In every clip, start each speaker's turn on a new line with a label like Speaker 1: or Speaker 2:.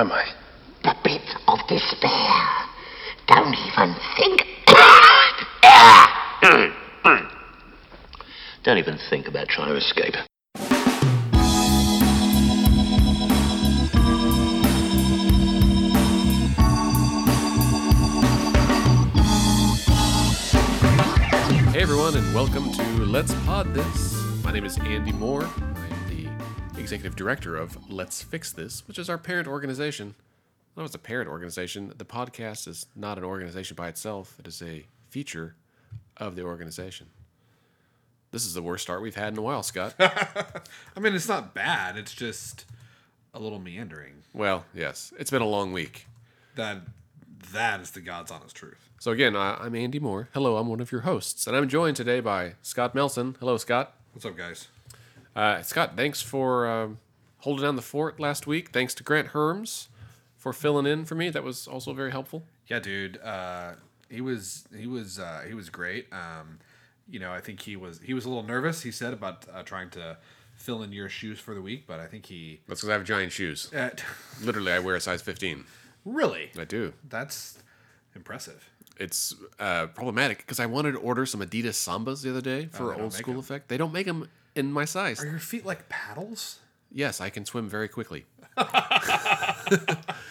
Speaker 1: am I?
Speaker 2: The pit of despair. Don't even think. Hmm, hmm.
Speaker 1: Don't even think about trying to escape.
Speaker 3: Hey everyone, and welcome to Let's Pod This. My name is Andy Moore. Am executive director of Let's Fix This, which is our parent organization. Although it's a parent organization, the podcast is not an organization by itself. It is a feature of the organization. This is the worst start we've had in a while, Scott.
Speaker 4: I mean, it's not bad. It's just a little meandering.
Speaker 3: well, yes, it's been a long week.
Speaker 4: That that is the God's honest truth.
Speaker 3: So again, I, I'm Andy Moore. Hello, I'm one of your hosts, and I'm joined today by Scott Melson. Hello, Scott.
Speaker 4: What's up, guys?
Speaker 3: Uh, Scott, thanks for um, holding down the fort last week. Thanks to Grant Hermes for filling in for me. That was also very helpful.
Speaker 4: Yeah, dude. Uh, he was he was uh, he was great. Um, you know, I think he was he was a little nervous. He said about uh, trying to fill in your shoes for the week, but I think he
Speaker 3: That's because I have giant shoes.
Speaker 4: uh,
Speaker 3: Literally, I wear a size 15.
Speaker 4: really
Speaker 3: I do.
Speaker 4: that's impressive.
Speaker 3: It's uh, problematic because I wanted to order some Adidas Sambas the other day for
Speaker 4: Oh,
Speaker 3: old
Speaker 4: school
Speaker 3: school
Speaker 4: 'em.
Speaker 3: effect. They don't make them in my size.
Speaker 4: Are your feet like paddles?
Speaker 3: Yes, I can swim very quickly.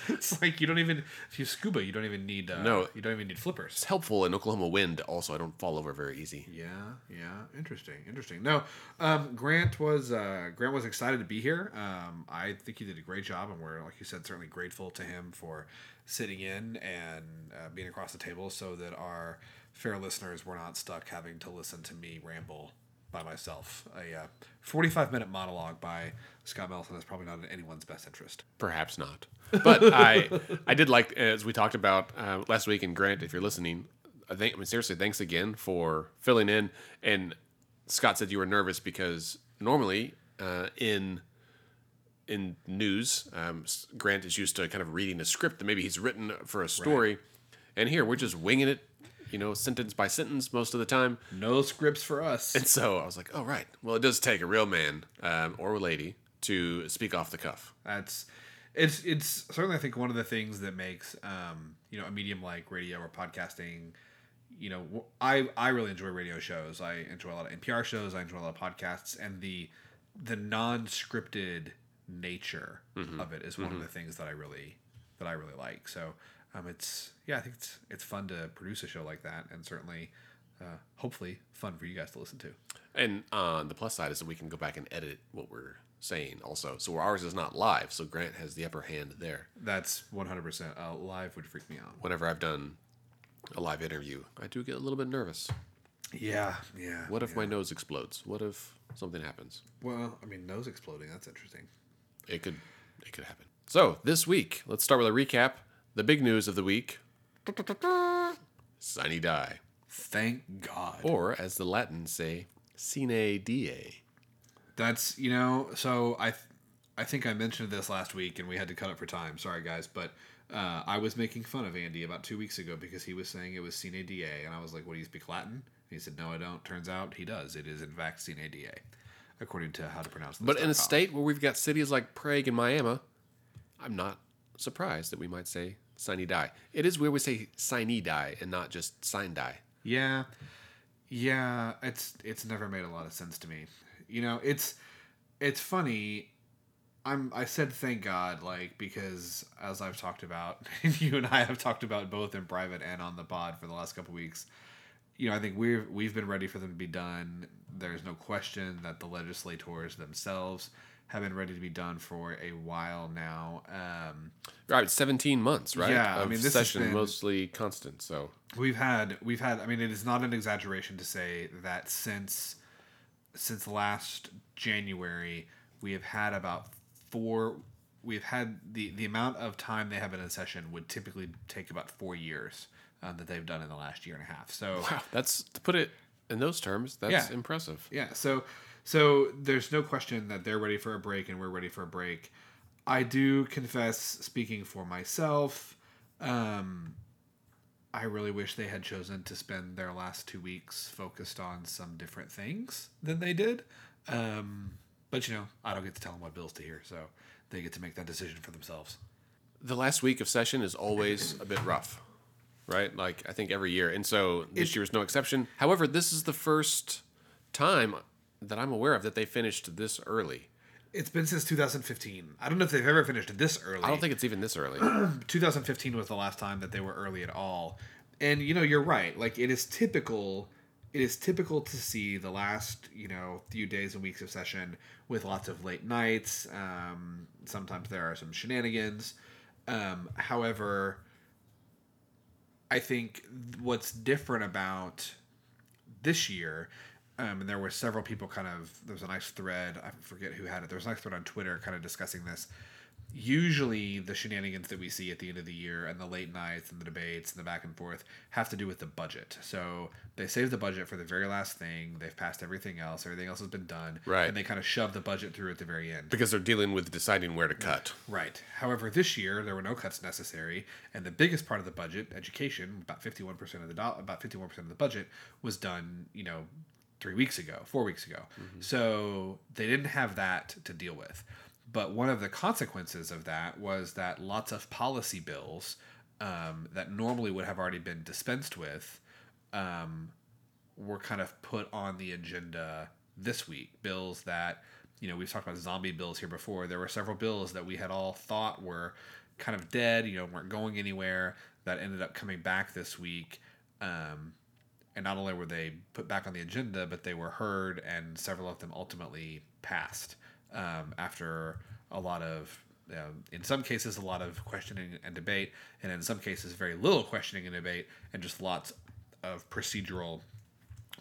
Speaker 4: It's like you don't even if you scuba, you don't even need uh,
Speaker 3: No.
Speaker 4: you don't even need flippers.
Speaker 3: It's helpful in Oklahoma wind. Also, I don't fall over very easy.
Speaker 4: Yeah, yeah, interesting, interesting. No, um, Grant was uh, Grant was excited to be here. Um, I think he did a great job, and we're like you said, certainly grateful to him for sitting in and uh, being across the table, so that our fair listeners were not stuck having to listen to me ramble by myself. A uh, forty-five minute monologue by Scott Melson is probably not in anyone's best interest.
Speaker 3: Perhaps not. But I I did like as we talked about uh, last week. And Grant, if you're listening, I think I mean seriously, thanks again for filling in. And Scott said you were nervous because normally uh, in in news, um, Grant is used to kind of reading a script that maybe he's written for a story, and here we're just winging it, you know, sentence by sentence most of the time.
Speaker 4: No scripts for us.
Speaker 3: And so I was like, oh right, well it does take a real man um, or a lady to speak off the cuff.
Speaker 4: That's it's it's certainly I think one of the things that makes um, you know a medium like radio or podcasting. You know, I I really enjoy radio shows. I enjoy a lot of NPR shows. I enjoy a lot of podcasts, and the the non-scripted nature of it is one of the things that I really that I really like. So um, it's yeah, I think it's it's fun to produce a show like that, and certainly, uh, hopefully, fun for you guys to listen to.
Speaker 3: And uh, the plus side is that we can go back and edit what we're saying also. So ours is not live, so Grant has the upper hand there.
Speaker 4: That's one hundred percent. Uh, Live would freak me out.
Speaker 3: Whenever I've done a live interview, I do get a little bit nervous.
Speaker 4: Yeah, yeah.
Speaker 3: What if my nose explodes? What if something happens?
Speaker 4: Well, I mean, nose exploding. That's interesting.
Speaker 3: It could it could happen. So this week, let's start with a recap. The big news of the week. Sine die.
Speaker 4: Thank God.
Speaker 3: Or as the Latins say, sine die.
Speaker 4: That's you know. So I, th- I think I mentioned this last week, and we had to cut it for time. Sorry, guys, but uh, I was making fun of Andy about two weeks ago because he was saying it was sine die, and I was like, "What do you speak Latin?" And he said, "No, I don't." Turns out he does. It is in fact sine die, according to how to pronounce. This
Speaker 3: But in a state where we've got cities like Prague and Miami, I'm not surprised that we might say sine die. It is where we say sine die and not just sine die.
Speaker 4: Yeah. Yeah, it's it's never made a lot of sense to me. You know, it's it's funny. I'm I said thank God like because as I've talked about and you and I have talked about both in private and on the pod for the last couple weeks. You know, I think we've we've been ready for them to be done. There's no question that the legislators themselves have been ready to be done for a while now. Um,
Speaker 3: Right, 17 months, right?
Speaker 4: Yeah, I mean, this
Speaker 3: session
Speaker 4: been-
Speaker 3: mostly constant. So
Speaker 4: We've had we've had I mean it is not an exaggeration to say that since since last January we have had about four we've had the the amount of time they have been in session would typically take about 4 years um, that they've done in the last year and a half. So
Speaker 3: wow, that's to put it in those terms. That's
Speaker 4: Yeah.
Speaker 3: impressive.
Speaker 4: yeah, so so there's no question that they're ready for a break and we're ready for a break. I do confess, speaking for myself, um, I really wish they had chosen to spend their last two weeks focused on some different things than they did. Um, but you know, I don't get to tell them what bills to hear, so they get to make that decision for themselves.
Speaker 3: the last week of session is always a bit rough, right? Like I think every year, and so this year is no exception. However, this is the first time that I'm aware of that they finished this early.
Speaker 4: It's been since 2015. I don't know if they've ever finished this early.
Speaker 3: I don't think it's even this early.
Speaker 4: 2015 was the last time that they were early at all. And you know, you're right. Like it is typical it is typical to see the last, you know, few days and weeks of session with lots of late nights. Um, sometimes there are some shenanigans. Um, however, I think what's different about this year, um, and there were several people kind of, there was a nice thread, I forget who had it, there was a nice thread on Twitter kind of discussing this. Usually, the shenanigans that we see at the end of the year and the late nights and the debates and the back and forth have to do with the budget. So they save the budget for the very last thing. They've passed everything else. Everything else has been done.
Speaker 3: Right.
Speaker 4: And they kind of shove the budget through at the very end.
Speaker 3: because they're dealing with deciding where to cut.
Speaker 4: Right. However, this year there were no cuts necessary, and the biggest part of the budget, education, about fifty-one percent of the do- about fifty-one percent of the budget was done. You know, three weeks ago, four weeks ago. So they didn't have that to deal with. But one of the consequences of that was that lots of policy bills um, that normally would have already been dispensed with um, were kind of put on the agenda this week. Bills that, you know, we've talked about zombie bills here before. There were several bills that we had all thought were kind of dead, you know, weren't going anywhere that ended up coming back this week. Um, and not only were they put back on the agenda, but they were heard, and several of them ultimately passed um, after a lot of, um, in some cases, a lot of questioning and debate, and in some cases, very little questioning and debate, and just lots of procedural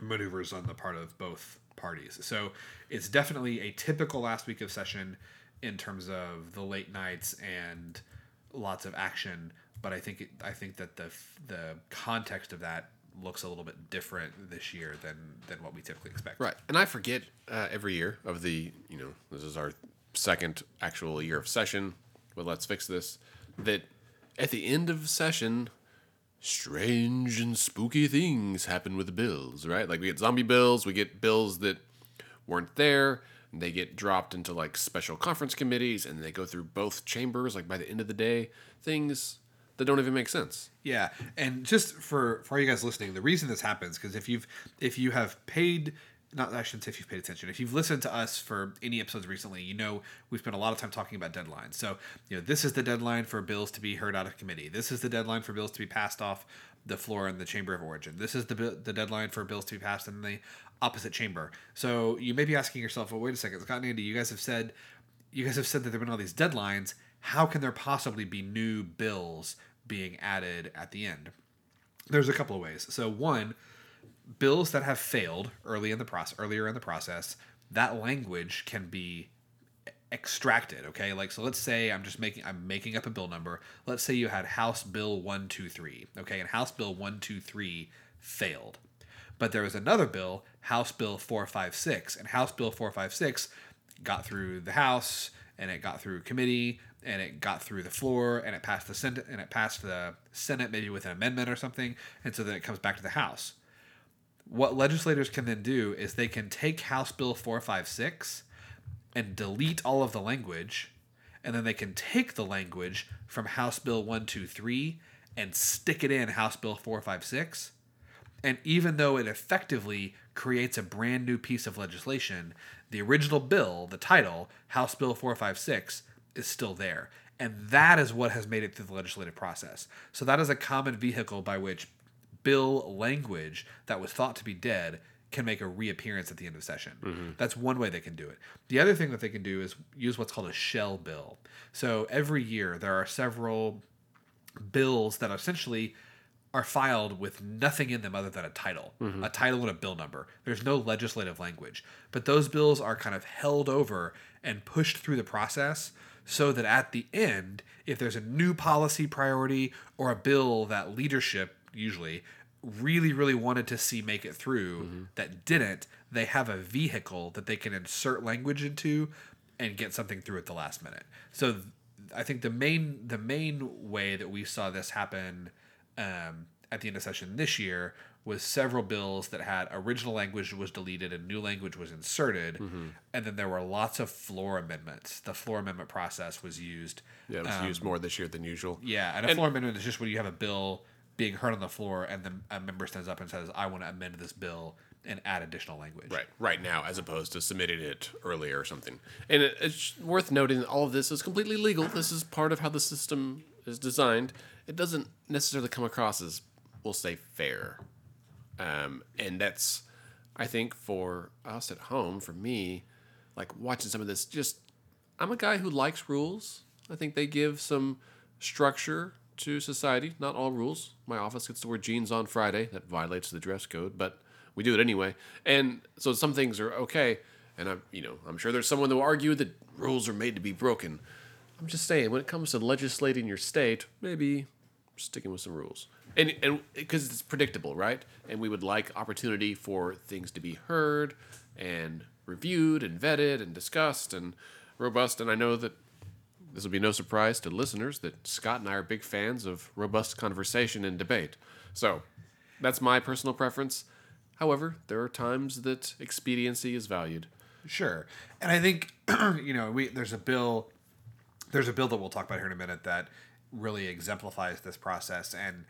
Speaker 4: maneuvers on the part of both parties. So it's definitely a typical last week of session in terms of the late nights and lots of action. But I think I think that the the context of that looks a little bit different this year than than what we typically expect.
Speaker 3: Right. And I forget uh, every year of the, you know, this is our second actual year of session with Let's Fix This, that at the end of session, strange and spooky things happen with the bills, right? Like we get zombie bills, we get bills that weren't there, they get dropped into like special conference committees and they go through both chambers, like by the end of the day, things that don't even make sense.
Speaker 4: Yeah, and just for for you guys listening, the reason this happens because if you've if you have paid not I shouldn't say if you've paid attention. If you've listened to us for any episodes recently, you know we've spent a lot of time talking about deadlines. So you know this is the deadline for bills to be heard out of committee. This is the deadline for bills to be passed off the floor in the chamber of origin. This is the the deadline for bills to be passed in the opposite chamber. So you may be asking yourself, well, wait a second, Scott and Andy, you guys have said you guys have said that there've been all these deadlines. How can there possibly be new bills being added at the end? There's a couple of ways. So one, bills that have failed early in the process, earlier in the process, that language can be extracted. Okay, like so. Let's say I'm just making I'm making up a bill number. Let's say you had House Bill one two three. Okay, and House Bill one two three failed, but there was another bill, House Bill four five six, and House Bill four five six got through the House and it got through committee and it got through the floor and it passed the Senate and it passed the Senate maybe with an amendment or something, and so then it comes back to the House what legislators can then do is they can take House Bill 456 and delete all of the language, and then they can take the language from House Bill 123 and stick it in House Bill 456. And even though it effectively creates a brand new piece of legislation, the original bill, the title, House Bill 456, is still there. And that is what has made it through the legislative process. So that is a common vehicle by which bill language that was thought to be dead can make a reappearance at the end of session. Mm-hmm. That's one way they can do it. The other thing that they can do is use what's called a shell bill. So every year there are several bills that essentially are filed with nothing in them other than a title, mm-hmm. a title and a bill number. There's no legislative language, but those bills are kind of held over and pushed through the process so that at the end, if there's a new policy priority or a bill that leadership usually really really wanted to see make it through that didn't, they have a vehicle that they can insert language into and get something through at the last minute. So th- I think the main the main way that we saw this happen um, at the end of session this year was several bills that had original language was deleted and new language was inserted,
Speaker 3: Mm-hmm.
Speaker 4: and then there were lots of floor amendments. The floor amendment process was used.
Speaker 3: Yeah, it was used more this year than usual.
Speaker 4: Yeah, and a floor amendment is just when you have a bill being heard on the floor, and then a member stands up and says, "I want to amend this bill and add additional language."
Speaker 3: Right, right now, as opposed to submitting it earlier or something. And it, it's worth noting that all of this is completely legal. This is part of how the system is designed. It doesn't necessarily come across as, we'll say, fair. Um, and that's, I think, for us at home, for me, like watching some of this, just, I'm a guy who likes rules. I think they give some structure to society. Not all rules. My office gets to wear jeans on Friday. That violates the dress code, but we do it anyway. And so some things are okay. And I'm, you know, I'm sure there's someone that will argue that rules are made to be broken. I'm just saying, when it comes to legislating your state, maybe sticking with some rules. And and because it's predictable, right? And we would like opportunity for things to be heard and reviewed and vetted and discussed and robust. And I know that this will be no surprise to listeners that Scott and I are big fans of robust conversation and debate. So that's my personal preference. However, there are times that expediency is valued.
Speaker 4: Sure, and I think you know we there's a bill there's a bill that we'll talk about here in a minute that really exemplifies this process. And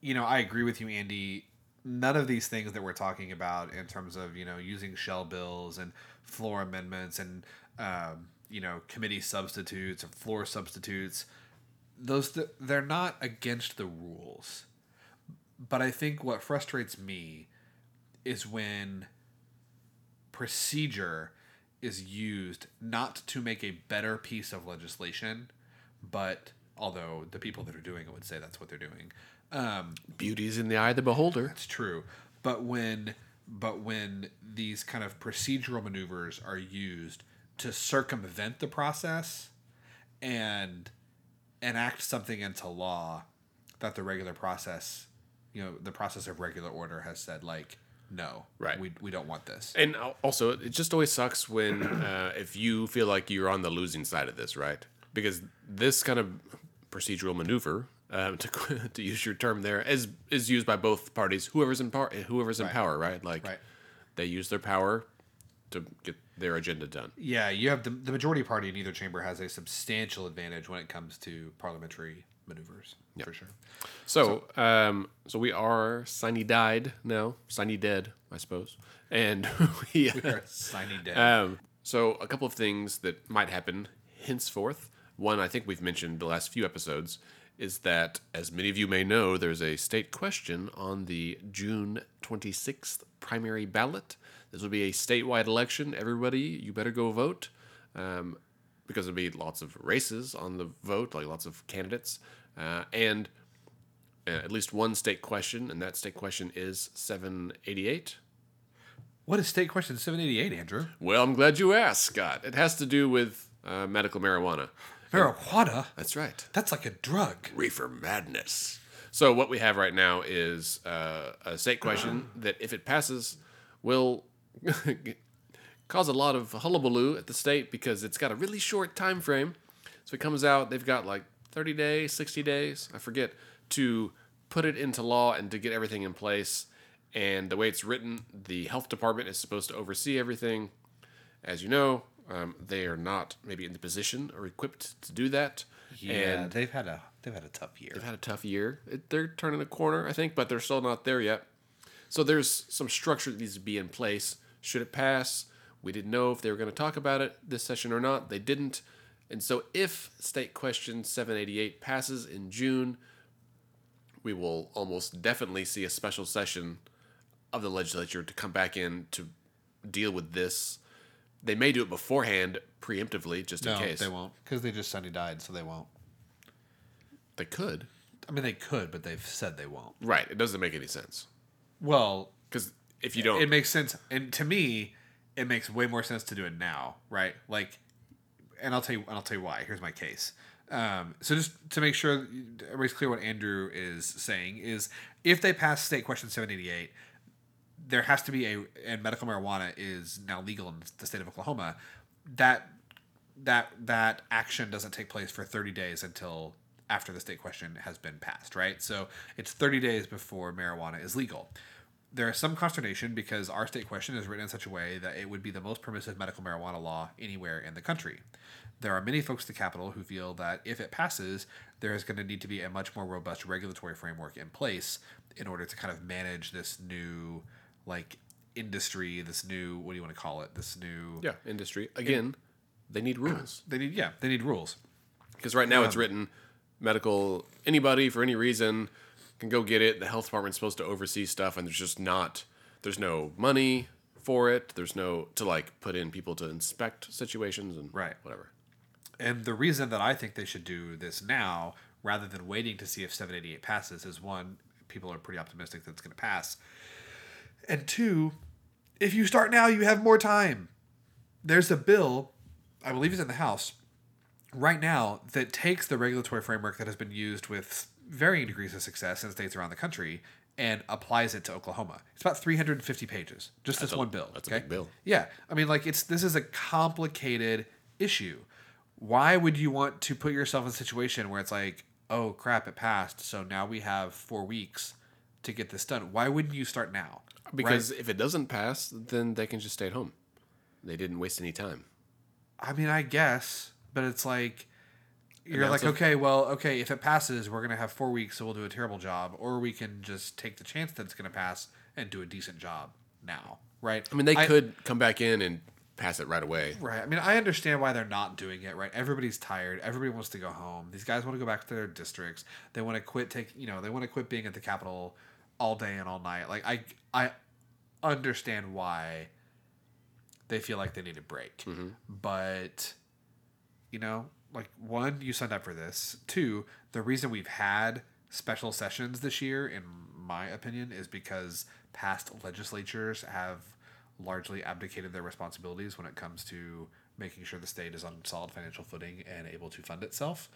Speaker 4: you know I agree with you Andy. None of these things that we're talking about in terms of you know using shell bills and floor amendments and um, you know committee substitutes and floor substitutes those th- they're not against the rules. But I think what frustrates me is when procedure is used not to make a better piece of legislation, but although the people that are doing it would say that's what they're doing, um,
Speaker 3: Beauty is in the eye of the beholder.
Speaker 4: it's true. But when but when these kind of procedural maneuvers are used to circumvent the process and enact something into law that the regular process, you know, the process of regular order has said like no,
Speaker 3: Right.
Speaker 4: We, we don't want this.
Speaker 3: And also, it just always sucks when uh, if you feel like you're on the losing side of this, right? Because this kind of procedural maneuver, um, to to use your term there, is is used by both parties. Whoever's in power, whoever's in power, right? Like
Speaker 4: Right.
Speaker 3: they use their power to get their agenda done.
Speaker 4: Yeah, you have the, the majority party in either chamber has a substantial advantage when it comes to parliamentary maneuvers, for sure.
Speaker 3: So, um, so we are Signy died now, Signy dead, I suppose, and we.
Speaker 4: They're signing dead.
Speaker 3: Um, so a couple of things that might happen henceforth. One, I think we've mentioned the last few episodes, is that as many of you may know, there's a state question on the June 26th primary ballot. This will be a statewide election. Everybody, you better go vote. Um, because there'll be lots of races on the vote, like lots of candidates, uh, and uh, at least one state question, and that state question is 788.
Speaker 4: what is state question 788, Andrew?
Speaker 3: Well, I'm glad you asked, Scott. It has to do with uh, medical marijuana.
Speaker 4: Marijuana?
Speaker 3: That's right.
Speaker 4: That's like a drug.
Speaker 3: Reefer madness. So what we have right now is uh, a state question that, if it passes, will cause a lot of hullabaloo at the state because it's got a really short time frame. So it comes out, they've got like 30 days, 60 days, I forget, to put it into law and to get everything in place. And the way it's written, the health department is supposed to oversee everything. As you know, um, they are not maybe in the position or equipped to do that. and
Speaker 4: they've had a they've had a tough year.
Speaker 3: They've had a tough year. It, they're turning a corner, I think, but they're still not there yet. So there's some structure that needs to be in place. Should it pass? We didn't know if they were going to talk about it this session or not. They didn't. And so if State Question 788 passes in June, we will almost definitely see a special session of the legislature to come back in to deal with this. They may do it beforehand, preemptively, just in
Speaker 4: No,
Speaker 3: case.
Speaker 4: they won't because they just Sunday died, so they won't.
Speaker 3: They could.
Speaker 4: I mean, they could, but they've said they won't.
Speaker 3: Right. It doesn't make any sense.
Speaker 4: Well,
Speaker 3: Because if you don't.
Speaker 4: it makes sense, and to me, it makes way more sense to do it now, right? Like, and I'll tell you, and I'll tell you why. Here's my case. Um, so just to make sure everybody's clear, what Andrew is saying is, if they pass state question 788, there has to be a, and medical marijuana is now legal in the state of Oklahoma. That that that action doesn't take place for 30 days until after the state question has been passed, right? So it's 30 days before marijuana is legal. There is some consternation because our state question is written in such a way that it would be the most permissive medical marijuana law anywhere in the country. There are many folks at the Capitol who feel that if it passes, there is going to need to be a much more robust regulatory framework in place in order to kind of manage this new, like, industry, this new, what do you want to call it? This new.
Speaker 3: Yeah, industry. Again, they need rules.
Speaker 4: They need, yeah, they need rules.
Speaker 3: Because right now it's um, written medical, anybody for any reason can go get it. The health department's supposed to oversee stuff, and there's just not, there's no money for it. There's no, to like put in people to inspect situations and
Speaker 4: Right.
Speaker 3: whatever.
Speaker 4: And the reason that I think they should do this now rather than waiting to see if 788 passes is one, people are pretty optimistic that it's going to pass. And two, if you start now, you have more time. There's a bill, I believe it's in the House, right now that takes the regulatory framework that has been used with varying degrees of success in states around the country and applies it to Oklahoma. It's about 350 pages, just this
Speaker 3: a-
Speaker 4: one bill.
Speaker 3: that's a big bill.
Speaker 4: Yeah, I mean, like it's this is a complicated issue. Why would you want to put yourself in a situation where it's like, oh crap, it passed, so now we have four weeks to get this done? Why wouldn't you start now?
Speaker 3: Because if it doesn't pass, then they can just stay at home. They didn't waste any time.
Speaker 4: I mean, I guess, but it's like you're like, okay, well, okay, if it passes, we're gonna have four weeks, so we'll do a terrible job, or we can just take the chance that it's gonna pass and do a decent job now, right?
Speaker 3: I mean, they could come back in and pass it right away.
Speaker 4: Right. I mean, I understand why they're not doing it. Right. Everybody's tired. Everybody wants to go home. These guys want to go back to their districts. They want to quit. Take you know. They want to quit being at the Capitol all day and all night. Like I, I understand why they feel like they need a break. But you know, like one, you signed up for this. Two, the reason we've had special sessions this year, in my opinion, is because past legislatures have largely abdicated their responsibilities when it comes to making sure the state is on solid financial footing and able to fund itself.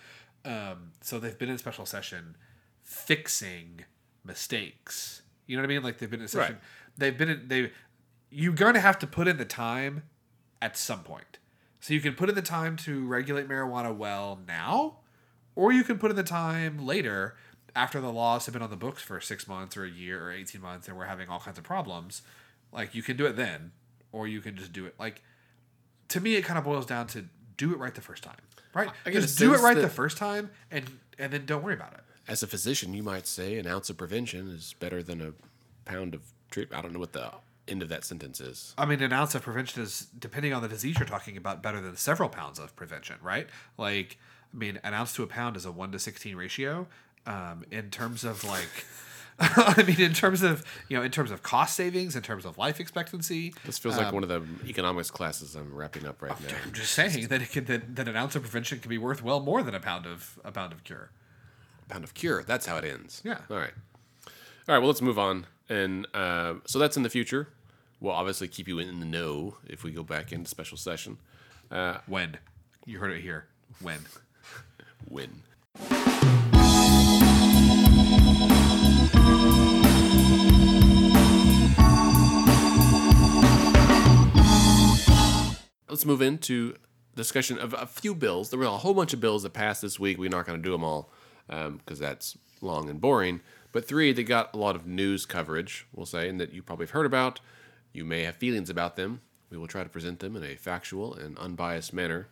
Speaker 4: Um, so they've been in special session fixing mistakes. You know what I mean? Like they've been in session.
Speaker 3: Right.
Speaker 4: They've been in, they. You're going to have to put in the time at some point. So you can put in the time to regulate marijuana well now, or you can put in the time later after the laws have been on the books for six months or a year or 18 months and we're having all kinds of problems. Like you can do it then, or you can just do it. Like to me, it kind of boils down to do it right the first time, right?
Speaker 3: I
Speaker 4: just do it right the first time and and then don't worry about it.
Speaker 3: As a physician, you might say an ounce of prevention is better than a pound of treatment. I don't know what the end of that sentence is.
Speaker 4: I mean, an ounce of prevention is, depending on the disease you're talking about, better than several pounds of prevention, right? Like, I mean, an ounce to a pound is a one to sixteen ratio. Um, in terms of like, I mean, in terms of you know, in terms of cost savings, in terms of life expectancy,
Speaker 3: This feels like one of the economics classes I'm wrapping up right now.
Speaker 4: I'm just saying that it can that, that an ounce of prevention can be worth well more than a pound of a pound of cure.
Speaker 3: A pound of cure. That's how it ends.
Speaker 4: Yeah.
Speaker 3: All right. All right. Well, let's move on. And uh, so that's in the future. We'll obviously keep you in the know if we go back into special session.
Speaker 4: When you heard it here. When
Speaker 3: When. Let's move into discussion of a few bills. There were a whole bunch of bills that passed this week. We're not going to do them all because that's long and boring. But three they got a lot of news coverage, we'll say, and that you probably have heard about. You may have feelings about them. We will try to present them in a factual and unbiased manner,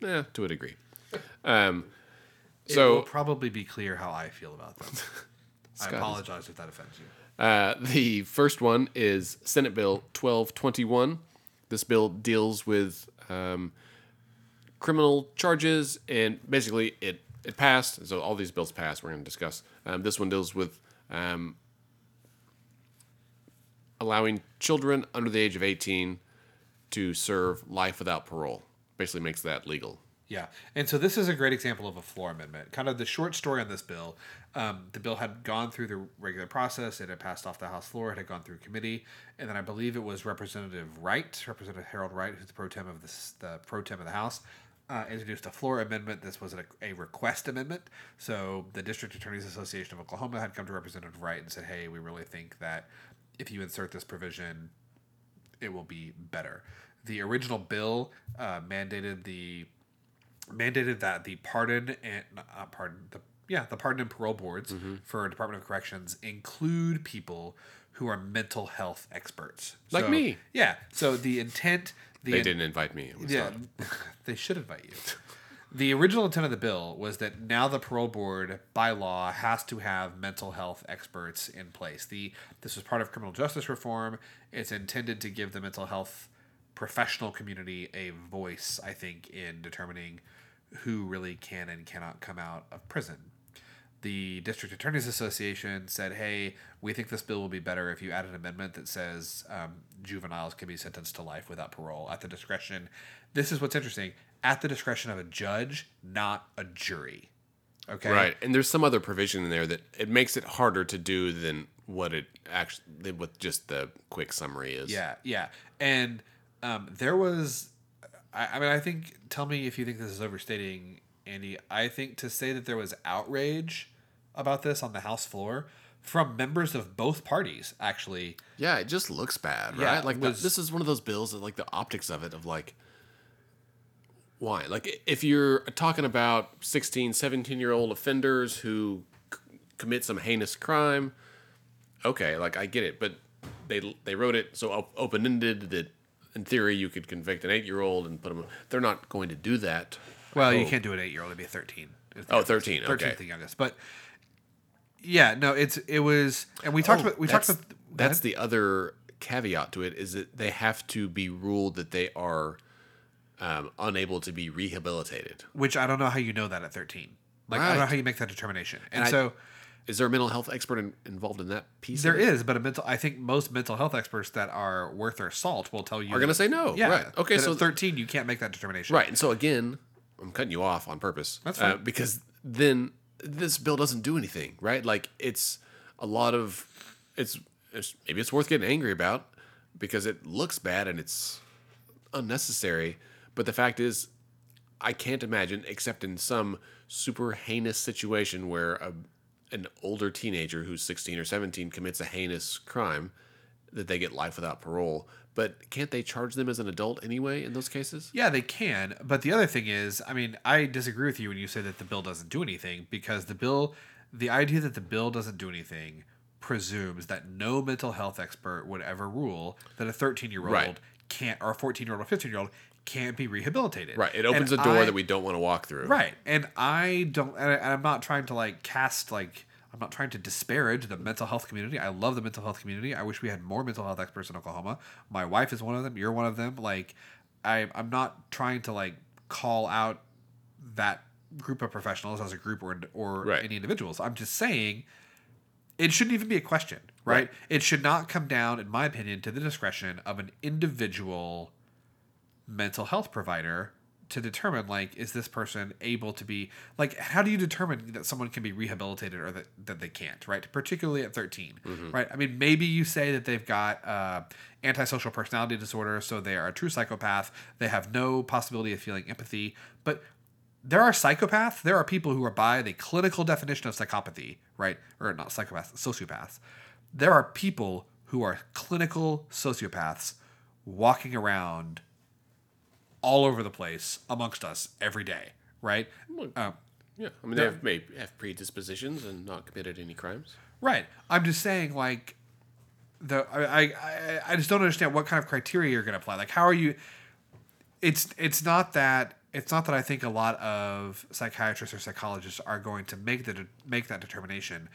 Speaker 3: eh, to a degree. Um,
Speaker 4: it
Speaker 3: so
Speaker 4: will probably be clear how I feel about them. I
Speaker 3: Scott is-
Speaker 4: apologize if that offends you.
Speaker 3: Uh, the first one is Senate Bill 1221. This bill deals with um, criminal charges, and basically it, it passed. So all these bills passed. We're going to discuss. Um, this one deals with um, allowing children under the age of 18 to serve life without parole. Basically makes that legal.
Speaker 4: Yeah, and so this is a great example of a floor amendment. Kind of the short story on this bill. Um, the bill had gone through the regular process. It had passed off the House floor. It had gone through committee, and then I believe it was Representative Wright, Representative Harold Wright, who's the pro tem of the pro tem of the House, uh, introduced a floor amendment. This was a, a request amendment. So the District Attorneys Association of Oklahoma had come to Representative Wright and said, "Hey, we really think that if you insert this provision, it will be better." The original bill uh, mandated the mandated that the pardon and uh, pardon the yeah the pardon and parole boards for Department of Corrections include people who are mental health experts,
Speaker 3: Like
Speaker 4: So-
Speaker 3: me.
Speaker 4: Yeah. So the intent. The
Speaker 3: They
Speaker 4: in-
Speaker 3: didn't invite me. It was
Speaker 4: yeah, they should invite you. The original intent of the bill was that now the parole board by law has to have mental health experts in place. The this was part of criminal justice reform. It's intended to give the mental health professional community a voice, I think, in determining who really can and cannot come out of prison. The District Attorneys Association said, "Hey, we think this bill will be better if you add an amendment that says um, juveniles can be sentenced to life without parole at the discretion." This is what's interesting: at the discretion of a judge, not a jury. Okay,
Speaker 3: Right, and there's some other provision in there that it makes it harder to do than what it actually what just the quick summary is.
Speaker 4: Yeah, yeah, and um, there was. I, I mean, I think. Tell me if you think this is overstating, Andy. I think to say that there was outrage about this on the House floor from members of both parties, actually.
Speaker 3: yeah, it just looks bad,
Speaker 4: Yeah,
Speaker 3: right? Like the-
Speaker 4: was-
Speaker 3: this is one of those bills that like the optics of it of like why? Like if you're talking about 16, 17 year old offenders who c- commit some heinous crime, okay, like I get it, but they they wrote it so open ended that in theory you could convict an eight year old and put them. They're not going to do that.
Speaker 4: Well, you
Speaker 3: Oh.
Speaker 4: can't do an eight-year-old; it'd be a thirteen. It's the
Speaker 3: Oh,
Speaker 4: youngest.
Speaker 3: 13,
Speaker 4: 13
Speaker 3: okay.
Speaker 4: the youngest. But yeah, no, it's it was, and we talked
Speaker 3: Oh,
Speaker 4: about we talked
Speaker 3: that's,
Speaker 4: about
Speaker 3: that's the other caveat to it is that they have to be ruled that they are um, unable to be rehabilitated.
Speaker 4: which I don't know how you know that at thirteen. Like I don't know
Speaker 3: Right.
Speaker 4: how you make that determination, and,
Speaker 3: And I-
Speaker 4: so.
Speaker 3: Is there a mental health expert in, involved in that piece?
Speaker 4: There
Speaker 3: of it?
Speaker 4: is, but a mental. I think most mental health experts that are worth their salt will tell you
Speaker 3: Are gonna say no,
Speaker 4: Yeah,
Speaker 3: right. Okay,
Speaker 4: that
Speaker 3: so-
Speaker 4: at thirteen you can't make that determination.
Speaker 3: right. And so again, I'm cutting you off on purpose.
Speaker 4: That's
Speaker 3: uh,
Speaker 4: fine.
Speaker 3: because then this bill doesn't do anything, right? Like it's a lot of it's, it's maybe it's worth getting angry about because it looks bad and it's unnecessary. But the fact is, I can't imagine, except in some super heinous situation where a, an older teenager who's 16 or 17 commits a heinous crime, that they get life without parole. But can't they charge them as an adult anyway in those cases?
Speaker 4: Yeah, they can. But the other thing is, I mean, I disagree with you when you say that the bill doesn't do anything because the bill, the idea that the bill doesn't do anything presumes that no mental health expert would ever rule that a 13 year old can't, or a 14 year old or 15 year old can't be rehabilitated.
Speaker 3: Right. It opens
Speaker 4: And
Speaker 3: a door
Speaker 4: I-
Speaker 3: that we don't want to walk through.
Speaker 4: Right. And I don't, and I- and I'm not trying to like cast, like, I'm not trying to disparage the mental health community. I love the mental health community. I wish we had more mental health experts in Oklahoma. My wife is one of them. You're one of them. Like, I, I'm not trying to like call out that group of professionals as a group or, or
Speaker 3: Right.
Speaker 4: any individuals. I'm just saying it shouldn't even be a question, right?
Speaker 3: Right.
Speaker 4: It should not come down, in my opinion, to the discretion of an individual mental health provider to determine like is this person able to be like how do you determine that someone can be rehabilitated or that, that they can't right? Particularly at 13 right? I mean maybe you say that they've got uh, antisocial personality disorder so they are a true psychopath. They have no possibility of feeling empathy. But there are psychopaths. There are people who are by the clinical definition of psychopathy right? Or not psychopaths sociopaths. There are people who are clinical sociopaths walking around all over the place amongst us every day, right? Um,
Speaker 3: Yeah. I mean, they have, may have predispositions and not committed any crimes.
Speaker 4: right. I'm just saying, like, the I, I I just don't understand what kind of criteria you're going to apply. Like, how are you? It's it's not that it's not that I think a lot of psychiatrists or psychologists are going to make the make that determination,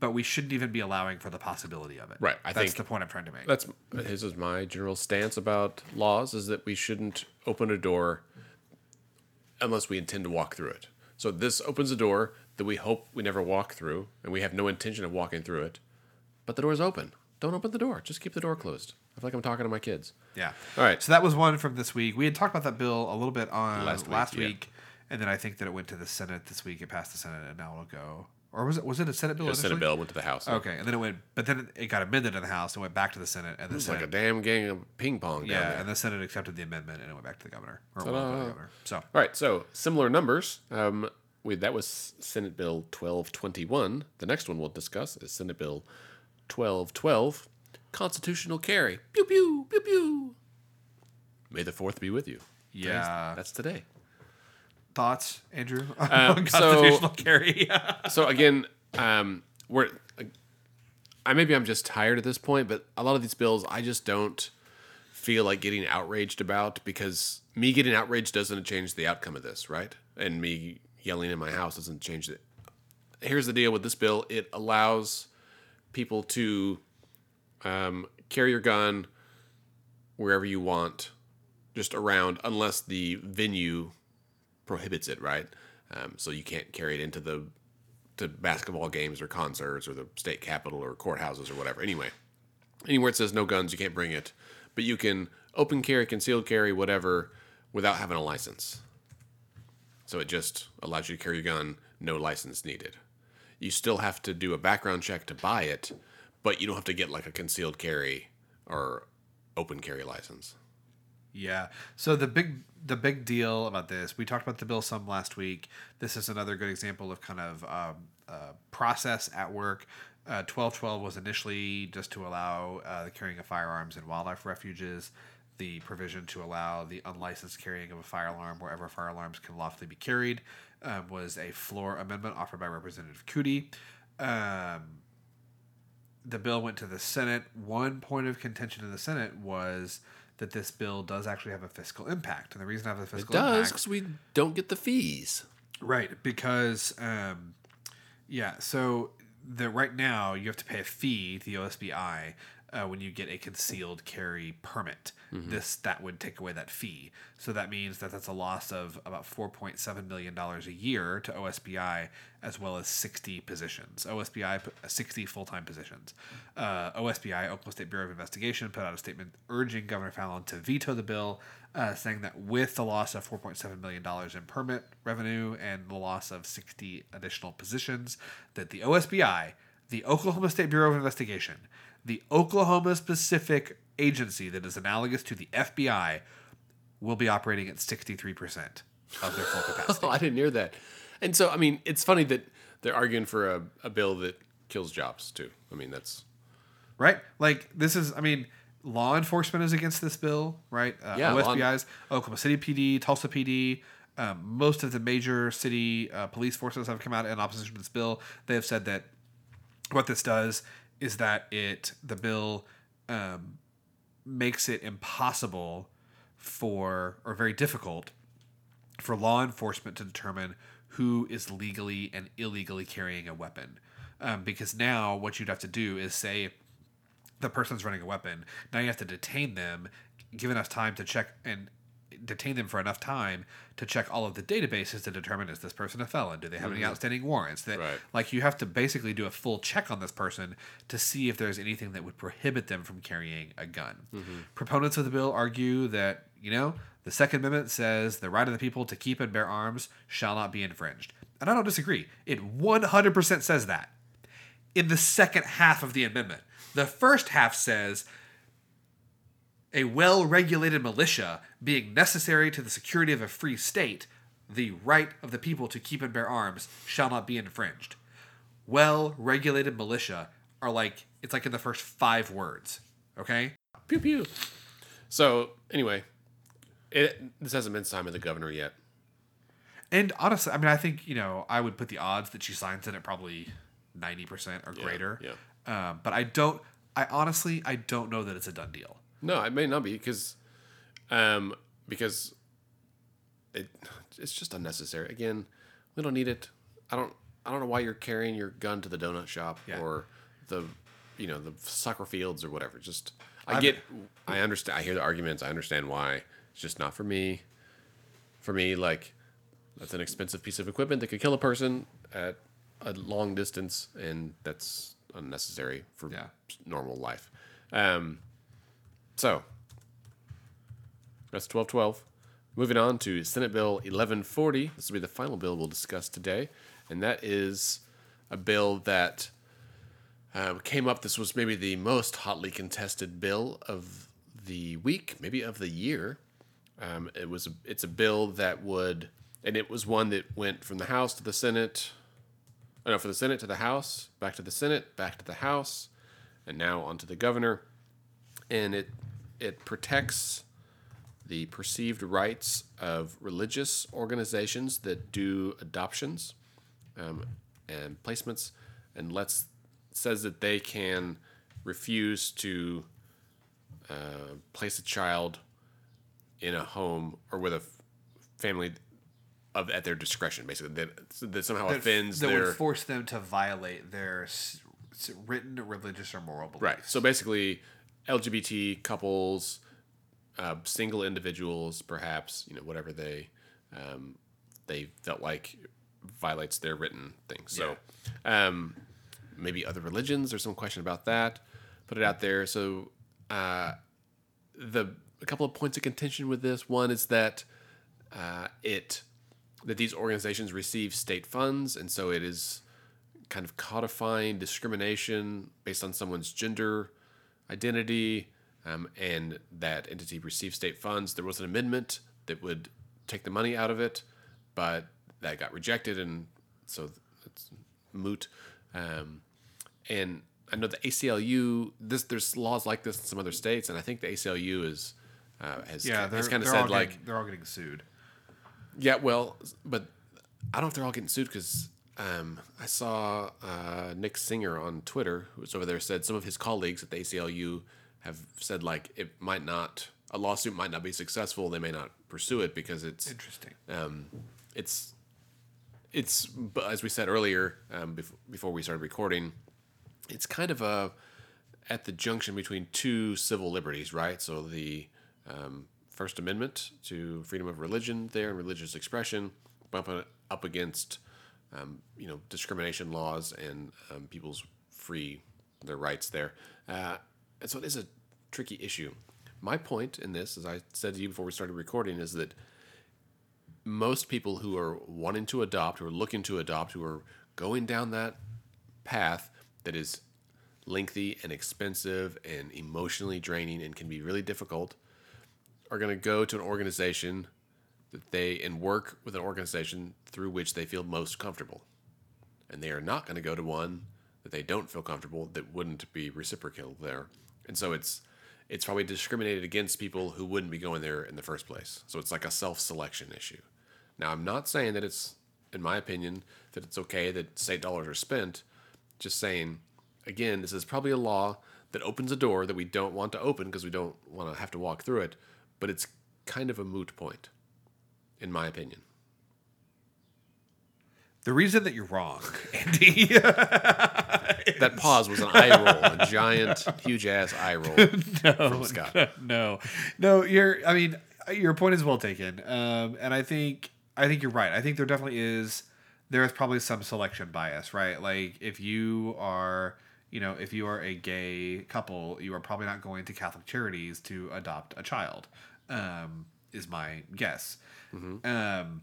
Speaker 4: but we shouldn't even be allowing for the possibility of it.
Speaker 3: Right, I
Speaker 4: That's
Speaker 3: think-
Speaker 4: the point I'm trying to make.
Speaker 3: That's this is my general stance about laws is that we shouldn't open a door unless we intend to walk through it. So this opens a door that we hope we never walk through, and we have no intention of walking through it. But the door's open. Don't open the door. Just keep the door closed. I feel like I'm talking to my kids.
Speaker 4: Yeah.
Speaker 3: All right.
Speaker 4: So that was one from this week. We had talked about that bill a little bit on
Speaker 3: Last
Speaker 4: last
Speaker 3: week,
Speaker 4: week,
Speaker 3: yeah.
Speaker 4: and then I think that it went to the Senate this week. It passed the Senate, and now it'll go. Or was it was it a Senate bill?
Speaker 3: The Senate bill went to the House.
Speaker 4: Okay, and then it went, but then it got amended in the House and went back to the Senate, and the
Speaker 3: It's like
Speaker 4: Senate,
Speaker 3: a damn gang of ping pong. down
Speaker 4: yeah,
Speaker 3: there.
Speaker 4: and the Senate accepted the amendment, and it went back to the governor. Or the governor. So
Speaker 3: All right, so similar numbers. Um, we, that was Senate Bill 1221. The next one we'll discuss is Senate Bill 1212, constitutional carry. Pew, pew, pew, pew. May the 4th be with you.
Speaker 4: Yeah.
Speaker 3: That's today.
Speaker 4: Thoughts, Andrew?
Speaker 3: Uh,
Speaker 4: on constitutional carry.
Speaker 3: so again, um, we're I maybe I'm just tired at this point, but a lot of these bills I just don't feel like getting outraged about because me getting outraged doesn't change the outcome of this, right? And me yelling in my house doesn't change it. Here's the deal with this bill: it allows people to um, carry your gun wherever you want, just around, unless the venue prohibits it, right? Um, so you can't carry it into the to basketball games or concerts or the state capitol or courthouses or whatever. Anyway, anywhere it says no guns, you can't bring it, but you can open carry, concealed carry, whatever, without having a license. So it just allows you to carry a gun, no license needed. You still have to do a background check to buy it, but you don't have to get like a concealed carry or open carry license.
Speaker 4: Yeah. So the big the big deal about this, we talked about the bill some last week. This is another good example of kind of um, uh, process at work. Uh, 1212 was initially just to allow uh, the carrying of firearms in wildlife refuges. The provision to allow the unlicensed carrying of a fire alarm wherever fire alarms can lawfully be carried um, was a floor amendment offered by Representative Coody. Um, the bill went to the Senate. One point of contention in the Senate was that this bill does actually have a fiscal impact, and the reason I have a fiscal
Speaker 3: it
Speaker 4: does
Speaker 3: because we don't get the fees.
Speaker 4: right? Because, um, yeah, so the right now you have to pay a fee to the OSBI uh, when you get a concealed carry permit. This that would take away that fee, so that means that that's a loss of about four point seven million dollars a year to OSBI, as well as sixty positions. OSBI uh, sixty full time positions. Uh, OSBI, Oklahoma State Bureau of Investigation, put out a statement urging Governor Fallin to veto the bill, uh, saying that with the loss of four point seven million dollars in permit revenue and the loss of sixty additional positions, that the OSBI, the Oklahoma State Bureau of Investigation, the Oklahoma specific agency that is analogous to the FBI will be operating at 63% of their full capacity.
Speaker 3: Oh, I didn't hear that. And so, I mean, it's funny that they're arguing for a, a bill that kills jobs too. I mean, that's
Speaker 4: right? Like, this is, I mean, law enforcement is against this bill, right? Uh,
Speaker 3: Yeah,
Speaker 4: OSBI's, Oklahoma City PD, Tulsa PD, um, most of the major city uh, police forces have come out in opposition to this bill. They have said that what this does is that it, the bill, um, makes it impossible for, or very difficult for law enforcement to determine who is legally and illegally carrying a weapon. Um, because now what you'd have to do is say the person's running a weapon. Now you have to detain them, give enough time to check and detain them for enough time to check all of the databases to determine is this person a felon? Do they have any mm-hmm. outstanding warrants? That
Speaker 3: Right.
Speaker 4: like you have to basically do a full check on this person to see if there's anything that would prohibit them from carrying a gun. Mm-hmm. Proponents of the bill argue that, you know, the Second Amendment says the right of the people to keep and bear arms shall not be infringed. And I don't disagree. It 100% says that in the second half of the amendment. The first half says a well regulated militia being necessary to the security of a free state, the right of the people to keep and bear arms shall not be infringed. Well regulated militia are like, it's like in the first five words. Okay?
Speaker 3: pew pew. So anyway, it this hasn't been signed by the governor yet.
Speaker 4: And honestly, I mean, I think, you know, I would put the odds that she signs it at probably 90% or greater.
Speaker 3: yeah.
Speaker 4: Um, but I don't, I honestly, I don't know that it's a done deal.
Speaker 3: No, it may not be because, um, because it it's just unnecessary. Again, we don't need it. I don't I don't know why you're carrying your gun to the donut shop
Speaker 4: Yeah.
Speaker 3: or the you know the soccer fields or whatever. Just I get I understand. I hear the arguments. I understand why. It's just not for me. For me, like that's an expensive piece of equipment that could kill a person at a long distance, and that's unnecessary for
Speaker 4: Yeah.
Speaker 3: normal life. Um, so that's twelve twelve. Moving on to Senate Bill eleven forty. This will be the final bill we'll discuss today, and that is a bill that uh, came up. This was maybe the most hotly contested bill of the week, maybe of the year. Um, it was. A, it's a bill that would, and it was one that went from the House to the Senate. Oh, no, from the Senate to the House, back to the Senate, back to the House, and now onto the governor. And it it protects the perceived rights of religious organizations that do adoptions um, and placements, and lets says that they can refuse to uh, place a child in a home or with a f- family of at their discretion, basically that, that somehow
Speaker 4: that,
Speaker 3: offends
Speaker 4: that
Speaker 3: their
Speaker 4: would force them to violate their s- written religious or moral beliefs.
Speaker 3: Right. So basically, LGBT couples, uh, single individuals, perhaps you know whatever they um, they felt like violates their written thing. So um, maybe other religions. There's some question about that. Put it out there. So uh, the a couple of points of contention with this. One is that uh, it that these organizations receive state funds, and so it is kind of codifying discrimination based on someone's gender identity, um, and that entity received state funds. There was an amendment that would take the money out of it, but that got rejected, and so it's moot. Um, and I know the ACLU. This there's laws like this in some other states, and I think the ACLU is uh, has
Speaker 4: Yeah, they're,
Speaker 3: has kind of said
Speaker 4: all
Speaker 3: like
Speaker 4: they're all getting sued.
Speaker 3: yeah, well, but I don't know if they're all getting sued because um, I saw uh, Nick Singer on Twitter, who's over there, said some of his colleagues at the ACLU have said like it might not, a lawsuit might not be successful. They may not pursue it because it's
Speaker 4: Interesting.
Speaker 3: it's it's but as we said earlier um, bef- before we started recording, it's kind of a at the junction between two civil liberties, right? So the um, First Amendment to freedom of religion there and religious expression, bump it up against um, you know discrimination laws and um, people's free their rights there, uh, and so it is a tricky issue. My point in this, as I said to you before we started recording, is that most people who are wanting to adopt, who are looking to adopt, who are going down that path that is lengthy and expensive and emotionally draining and can be really difficult, are going to go to an organization that they and work with an organization through which they feel most comfortable. And they are not going to go to one that they don't feel comfortable that wouldn't be reciprocal there. And so it's it's probably discriminated against people who wouldn't be going there in the first place. So it's like a self-selection issue. Now, I'm not saying that it's, in my opinion, that it's okay that state dollars are spent. Just saying, again, this is probably a law that opens a door that we don't want to open because we don't want to have to walk through it. But it's kind of a moot point, in my opinion.
Speaker 4: The reason that you're wrong, Andy.
Speaker 3: That pause was an eye roll, a giant, huge ass eye roll from Scott.
Speaker 4: no, no, you're. I mean, your point is well taken, um, and I think I think you're right. I think there definitely is. There is probably some selection bias, right? Like if you are, you know, if you are a gay couple, you are probably not going to Catholic charities to adopt a child. Um, is my guess. Um,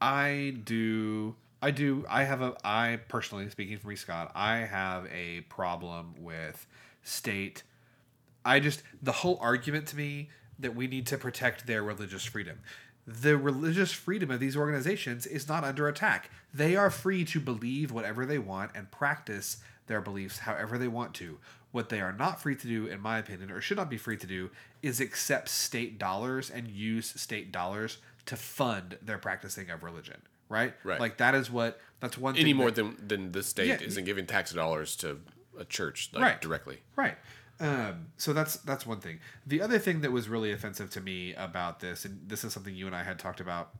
Speaker 4: I do. I do. I have a. I personally, speaking for me, Scott, I have a problem with state. I just the whole argument to me that we need to protect their religious freedom. The religious freedom of these organizations is not under attack. They are free to believe whatever they want and practice their beliefs however they want to. What they are not free to do, in my opinion, or should not be free to do, is accept state dollars and use state dollars to fund their practicing of religion. Right?
Speaker 3: Right.
Speaker 4: Like that is what that's one
Speaker 3: Any
Speaker 4: thing
Speaker 3: more
Speaker 4: that-
Speaker 3: than, than the state
Speaker 4: Yeah,
Speaker 3: isn't giving tax dollars to a church like,
Speaker 4: Right.
Speaker 3: directly.
Speaker 4: Right. Um, so that's that's one thing. The other thing that was really offensive to me about this, and this is something you and I had talked about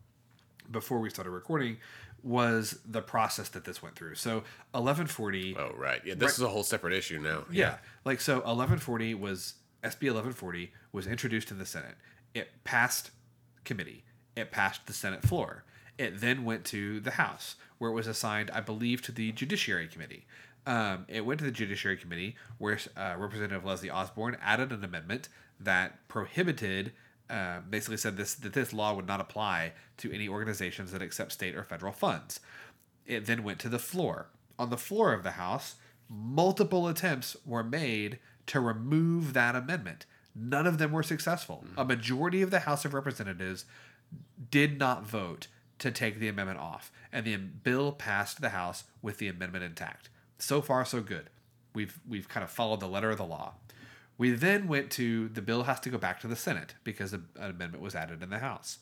Speaker 4: before we started recording, was the process that this went through. So 1140.
Speaker 3: Oh, right. Yeah, this is a whole separate issue now.
Speaker 4: Yeah. Like so 1140 was SB 1140 was introduced in the Senate. It passed committee. It passed the Senate floor. It then went to the House where it was assigned I believe to the Judiciary Committee. Um, it went to the Judiciary Committee where uh, Representative Leslie Osborn added an amendment that prohibited uh, basically said this that this law would not apply to any organizations that accept state or federal funds. It then went to the floor. On the floor of the House, multiple attempts were made to remove that amendment. None of them were successful. A majority of the House of Representatives did not vote to take the amendment off, and the bill passed the House with the amendment intact. So far, so good. We've we've kind of followed the letter of the law. We then went to the bill has to go back to the Senate because an amendment was added in the House.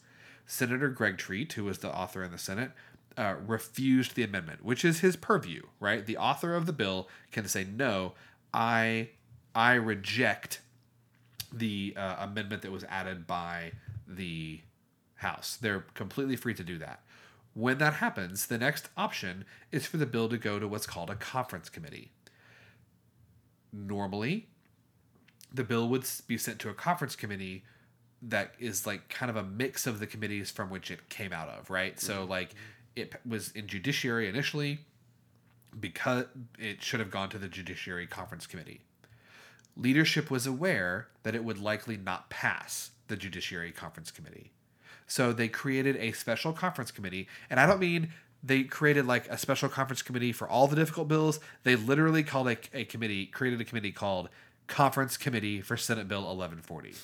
Speaker 4: Senator Greg Treat, who was the author in the Senate, uh, refused the amendment, which is his purview, right? The author of the bill can say, "No, I, I reject the uh, amendment that was added by the House. They're completely free to do that. When that happens, the next option is for the bill to go to what's called a conference committee. Normally, the bill would be sent to a conference committee that is like kind of a mix of the committees from which it came out of, right? So, mm-hmm. like, it was in judiciary initially because it should have gone to the judiciary conference committee leadership was aware that it would likely not pass the Judiciary Conference Committee. So they created a special conference committee. And I don't mean they created like a special conference committee for all the difficult bills. They literally called a, a committee, created a committee called Conference Committee for Senate Bill 1140.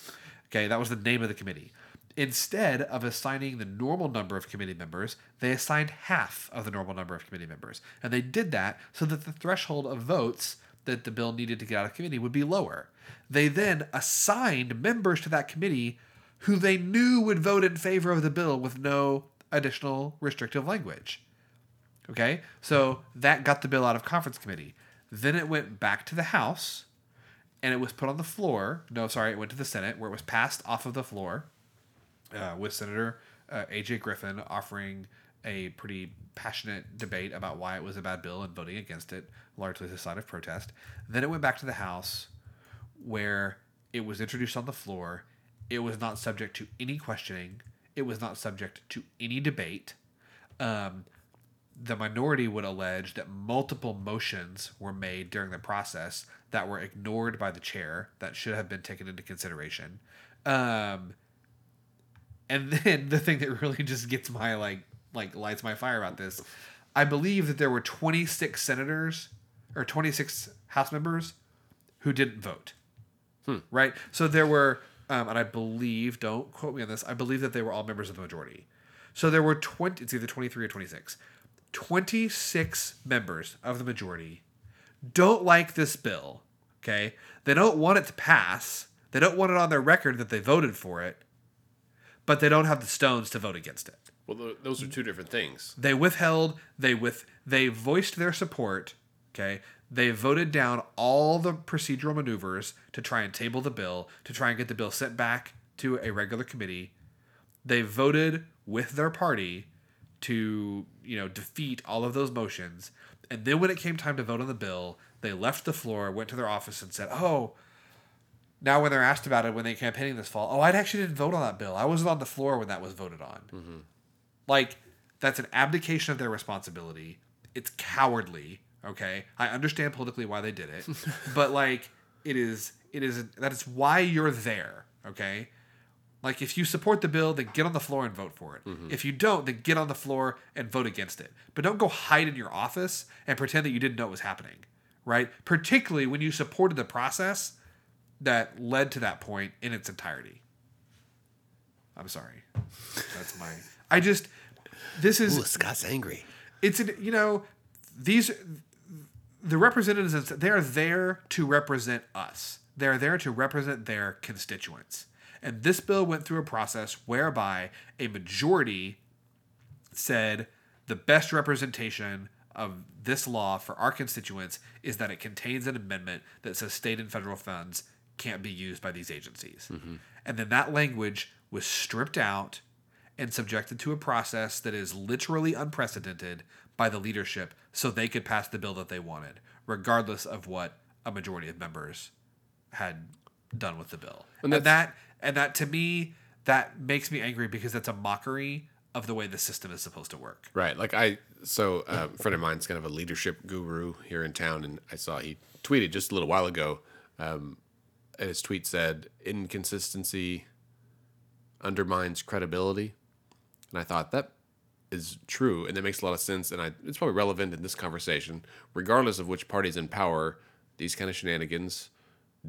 Speaker 4: Okay, that was the name of the committee. Instead of assigning the normal number of committee members, they assigned half of the normal number of committee members. And they did that so that the threshold of votes that the bill needed to get out of committee would be lower. They then assigned members to that committee who they knew would vote in favor of the bill with no additional restrictive language. Okay, so that got the bill out of conference committee. Then it went back to the House and it was put on the floor. No, sorry, it went to the Senate where it was passed off of the floor uh, with Senator uh, A.J. Griffin offering a pretty passionate debate about why it was a bad bill and voting against it, largely as a sign of protest. Then it went back to the House where it was introduced on the floor. It was not subject to any questioning, it was not subject to any debate. Um, the minority would allege that multiple motions were made during the process that were ignored by the chair that should have been taken into consideration. Um, and then the thing that really just gets my like like lights my fire about this, I believe that there were 26 senators or 26 House members who didn't vote. Right? So there were um, and I believe, don't quote me on this, I believe that they were all members of the majority. So there were 20 it's either 23 or 26. 26 members of the majority don't like this bill. Okay? They don't want it to pass. They don't want it on their record that they voted for it, but they don't have the stones to vote against it.
Speaker 3: Well, those are two different things.
Speaker 4: They withheld, they with they voiced their support, okay? They voted down all the procedural maneuvers to try and table the bill, to try and get the bill sent back to a regular committee. They voted with their party to, you know, defeat all of those motions. And then when it came time to vote on the bill, they left the floor, went to their office and said, "Oh, now when they're asked about it when they're campaigning this fall, oh, I actually didn't vote on that bill. I wasn't on the floor when that was voted on." Mm-hmm. Like that's an abdication of their responsibility. It's cowardly. Okay, I understand politically why they did it, but like it is, it is that is why you're there. Okay, like if you support the bill, then get on the floor and vote for it. Mm-hmm. If you don't, then get on the floor and vote against it. But don't go hide in your office and pretend that you didn't know what was happening. Right? Particularly when you supported the process that led to that point in its entirety. I'm sorry. That's my. I just. This is
Speaker 3: Scott's angry.
Speaker 4: it's an, you know these the representatives they are there to represent us they're there to represent their constituents and this bill went through a process whereby a majority said the best representation of this law for our constituents is that it contains an amendment that says state and federal funds can't be used by these agencies. Mm-hmm. And then that language was stripped out and subjected to a process that is literally unprecedented by the leadership so they could pass the bill that they wanted, regardless of what a majority of members had done with the bill. And, that and that to me that makes me angry because that's a mockery of the way the system is supposed to work.
Speaker 3: Right. Like I, so uh, a friend of mine's kind of a leadership guru here in town, and I saw he tweeted just a little while ago. Um, and his tweet said, "Inconsistency undermines credibility," and I thought that is true, and that makes a lot of sense, and I, it's probably relevant in this conversation, regardless of which party's in power. These kind of shenanigans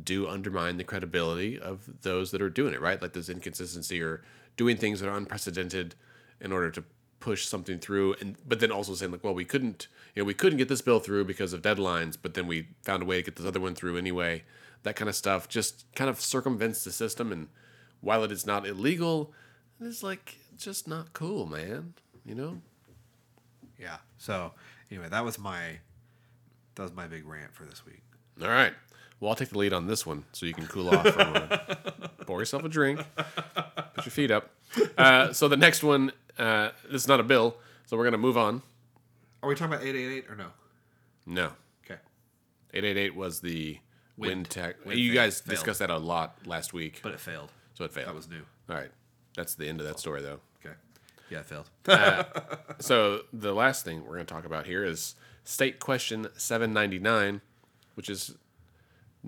Speaker 3: do undermine the credibility of those that are doing it, right? Like this inconsistency or doing things that are unprecedented in order to push something through, and but then also saying like, well, we couldn't, you know, we couldn't get this bill through because of deadlines, but then we found a way to get this other one through anyway. That kind of stuff just kind of circumvents the system, and while it is not illegal, it's like just not cool, man. You know?
Speaker 4: Yeah. So anyway, that was my that was my big rant for this week.
Speaker 3: All right. Well, I'll take the lead on this one so you can cool off for a moment. Pour yourself a drink. Put your feet up. Uh, so the next one, uh, this is not a bill, so we're going to move on.
Speaker 4: Are we talking about eight eight eight or no?
Speaker 3: No.
Speaker 4: Okay.
Speaker 3: 888 was the wind,
Speaker 4: Wind.
Speaker 3: tech.
Speaker 4: Wind
Speaker 3: you
Speaker 4: failed-
Speaker 3: guys discussed that a lot last week.
Speaker 4: But it failed.
Speaker 3: so it failed.
Speaker 4: That was new.
Speaker 3: All right. That's the end of that story, though.
Speaker 4: Okay. Yeah, it failed.
Speaker 3: So the last thing we're going to talk about here is State Question 799, which is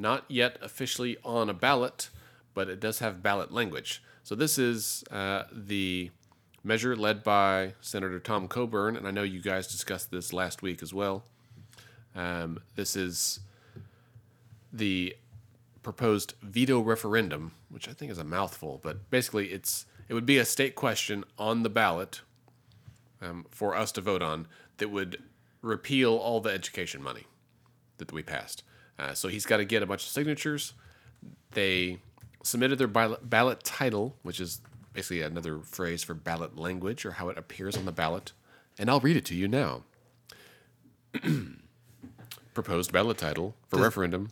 Speaker 3: not yet officially on a ballot, but it does have ballot language. So this is uh, the measure led by Senator Tom Coburn, and I know you guys discussed this last week as well. Um, this is the proposed veto referendum, which I think is a mouthful, but basically it's it would be a state question on the ballot um, for us to vote on that would repeal all the education money that we passed. Uh, so he's got to get a bunch of signatures. They submitted their ballot, ballot title, which is basically another phrase for ballot language or how it appears on the ballot. And I'll read it to you now. Proposed ballot title for referendum.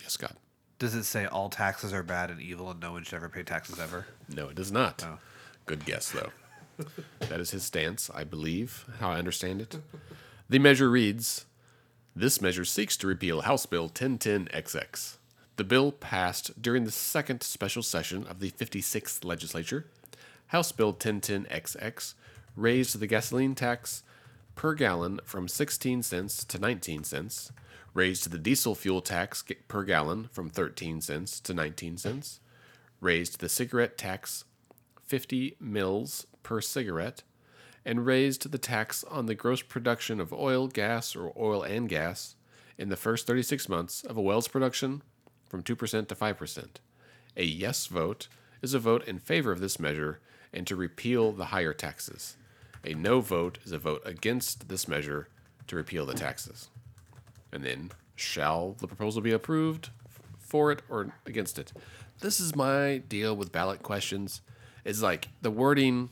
Speaker 3: Yes, Scott.
Speaker 4: Does it say all taxes are bad and evil and no one should ever pay taxes ever?
Speaker 3: No, it does not. Good guess, though. that is his stance, I believe, how I understand it. The measure reads This measure seeks to repeal House Bill 1010XX. The bill passed during the second special session of the 56th legislature. House Bill 1010XX raised the gasoline tax per gallon from 16 cents to 19 cents, raised the diesel fuel tax per gallon from 13 cents to 19 cents, raised the cigarette tax 50 mils per cigarette, and raised the tax on the gross production of oil, gas, or oil and gas in the first 36 months of a well's production from 2% to 5%. A yes vote is a vote in favor of this measure and to repeal the higher taxes. A no vote is a vote against this measure to repeal the taxes. And then, shall the proposal be approved for it or against it? This is my deal with ballot questions. Is like the wording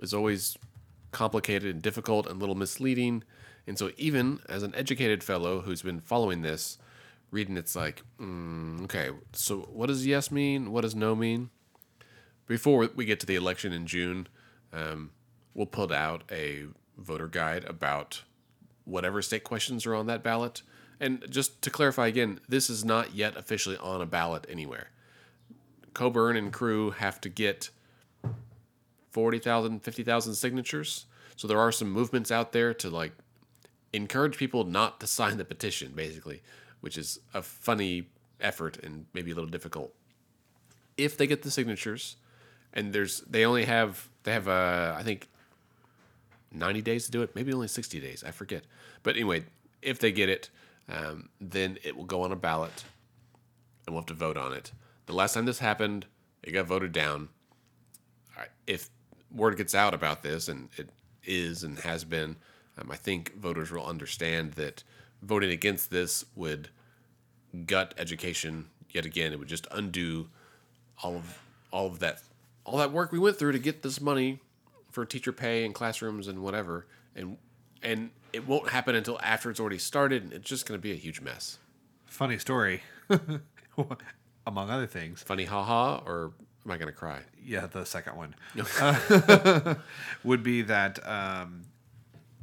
Speaker 3: is always complicated and difficult and a little misleading. And so, even as an educated fellow who's been following this, reading it's like, mm, okay, so what does yes mean? What does no mean? Before we get to the election in June, um, we'll put out a voter guide about whatever state questions are on that ballot. And just to clarify again, this is not yet officially on a ballot anywhere. Coburn and crew have to get 40,000, 50,000 signatures. So there are some movements out there to like encourage people not to sign the petition, basically, which is a funny effort and maybe a little difficult. If they get the signatures, and there's they only have they have uh, I think 90 days to do it, maybe only 60 days, I forget. But anyway, if they get it, um, then it will go on a ballot, and we'll have to vote on it. The last time this happened, it got voted down. If word gets out about this, and it is and has been, um, I think voters will understand that voting against this would gut education yet again. It would just undo all of all of that all that work we went through to get this money for teacher pay and classrooms and whatever, and and it won't happen until after it's already started, and it's just going to be a huge mess.
Speaker 4: Funny story. Among other things.
Speaker 3: Funny, haha, or am I going to cry?
Speaker 4: Yeah, the second one Uh, would be that um,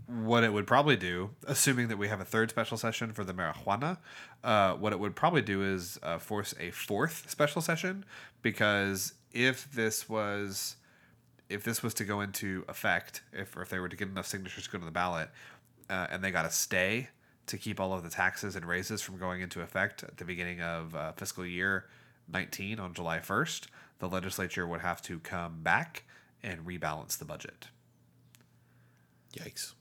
Speaker 4: what it would probably do, assuming that we have a third special session for the marijuana, uh, what it would probably do is uh, force a fourth special session because if this was if this was to go into effect, if or if they were to get enough signatures to go to the ballot, uh, and they got a stay to keep all of the taxes and raises from going into effect at the beginning of uh, fiscal year 19 on July 1st, the legislature would have to come back and rebalance the budget.
Speaker 3: Yikes!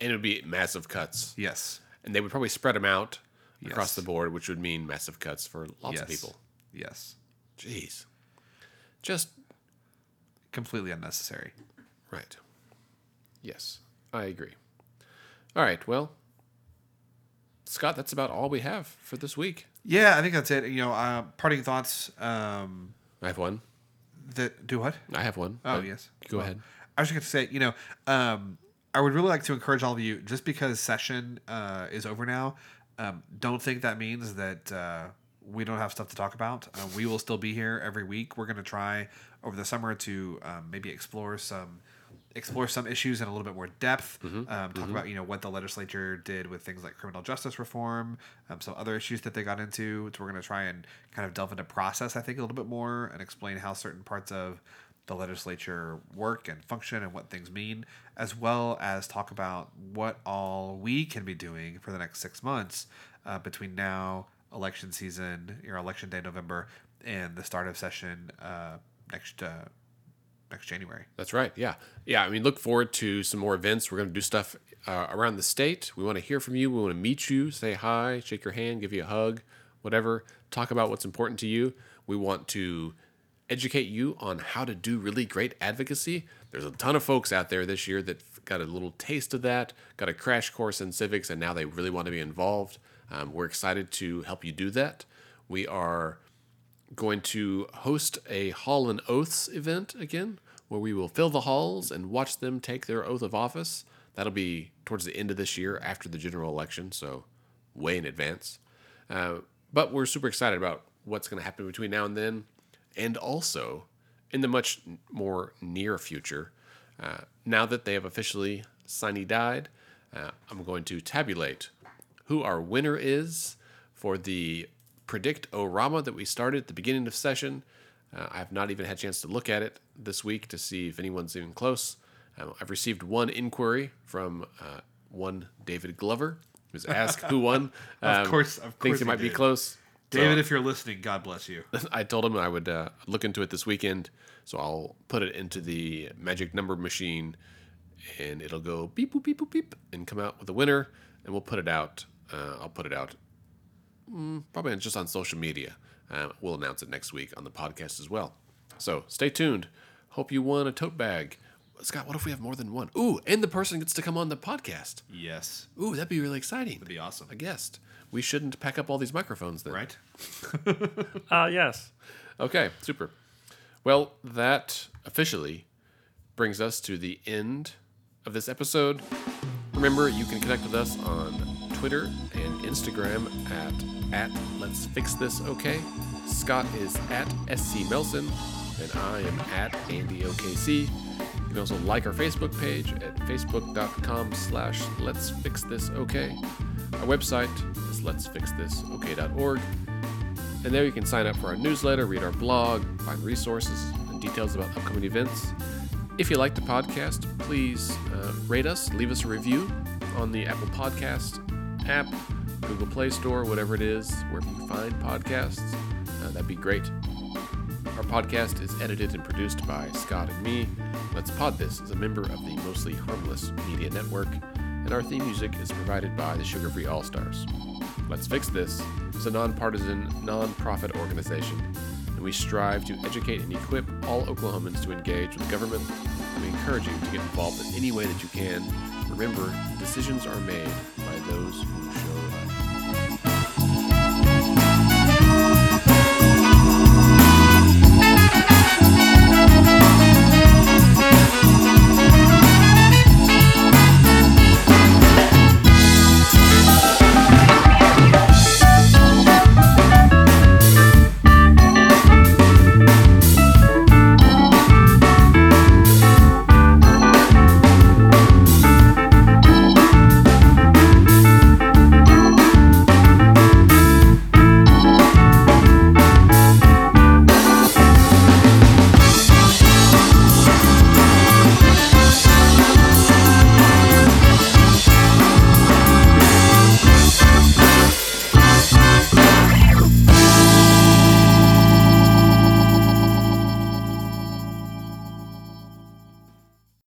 Speaker 3: And it would be massive cuts,
Speaker 4: Yes.
Speaker 3: and they would probably spread them out across the board, which would mean massive cuts for lots
Speaker 4: yes.
Speaker 3: of people.
Speaker 4: Yes.
Speaker 3: Jeez, just
Speaker 4: Completely unnecessary.
Speaker 3: right. Yes, I agree. All right, well, Scott, that's about all we have for this week.
Speaker 4: Yeah, I think that's it. You know, uh, parting thoughts. Um,
Speaker 3: I have one.
Speaker 4: The do what?
Speaker 3: I have one.
Speaker 4: Oh
Speaker 3: but
Speaker 4: yes.
Speaker 3: Go
Speaker 4: Well,
Speaker 3: ahead.
Speaker 4: I was just going to say, you know, um, I would really like to encourage all of you, just because session uh, is over now, um, don't think that means that uh, we don't have stuff to talk about. Uh, we will still be here every week. We're going to try over the summer to um, maybe explore some explore some issues in a little bit more depth. Um, talk about you know what the legislature did with things like criminal justice reform, um, some other issues that they got into. So we're going to try and kind of delve into process, I think, a little bit more and explain how certain parts of the legislature work and function and what things mean, as well as talk about what all we can be doing for the next six months uh, between now, election season, your election day, November, and the start of session uh, next uh, next January.
Speaker 3: That's right. Yeah. Yeah. I mean, look forward to some more events. We're going to do stuff uh, around the state. We want to hear from you. We want to meet you, say hi, shake your hand, give you a hug, whatever. Talk about what's important to you. We want to educate you on how to do really great advocacy. There's a ton of folks out there this year that got a little taste of that, got a crash course in civics, and now they really want to be involved. Um, we're excited to help you do that. We are going to host a Hall and Oaths event again, where we will fill the halls and watch them take their oath of office. That'll be towards the end of this year after the general election, so way in advance. Uh, but we're super excited about what's going to happen between now and then, and also in the much more near future. Uh, now that they have officially signed died, uh, I'm going to tabulate who our winner is for the predict Orama that we started at the beginning of session. Uh, I have not even had a chance to look at it this week to see if anyone's even close. Um, I've received one inquiry from uh, one David Glover, who's asked who won.
Speaker 4: Of
Speaker 3: Um,
Speaker 4: course- of course
Speaker 3: thinks it might be
Speaker 4: did.
Speaker 3: close. So-
Speaker 4: David, if you're listening, God bless you.
Speaker 3: I told him I would uh, look into it this weekend, so I'll put it into the magic number machine, and it'll go beep boop beep boop beep and come out with a winner, and we'll put it out. Uh, I'll put it out mm, probably just on social media. Uh, we'll announce it next week on the podcast as well. So stay tuned. Hope you won a tote bag. Scott, what if we have more than one? Ooh, and the person gets to come on the podcast.
Speaker 4: Yes.
Speaker 3: Ooh, that'd be really exciting.
Speaker 4: That'd be awesome.
Speaker 3: A guest. We shouldn't pack up all these microphones then.
Speaker 4: Right?
Speaker 5: Uh, yes.
Speaker 3: Okay, super. Well, that officially brings us to the end of this episode. Remember, you can connect with us on Twitter and Instagram at at Let's Fix This Okay. Scott is at SC Melson, and I am at Andy OKC. You can also like our Facebook page at facebook.com slash Let's Fix This Okay. Our website is let'sfixthisok.org. And there you can sign up for our newsletter, read our blog, find resources and details about upcoming events. If you like the podcast, please uh, rate us, leave us a review on the Apple Podcast app, Google Play Store, whatever it is, wherever you find podcasts. Uh, that'd be great. Our podcast is edited and produced by Scott and me. Let's Pod This is a member of the Mostly Harmless Media Network, and our theme music is provided by the Sugar Free All Stars. Let's Fix This is a nonpartisan, non-profit organization, and we strive to educate and equip all Oklahomans to engage with government. We encourage you to get involved in any way that you can. Remember, decisions are made by those who should.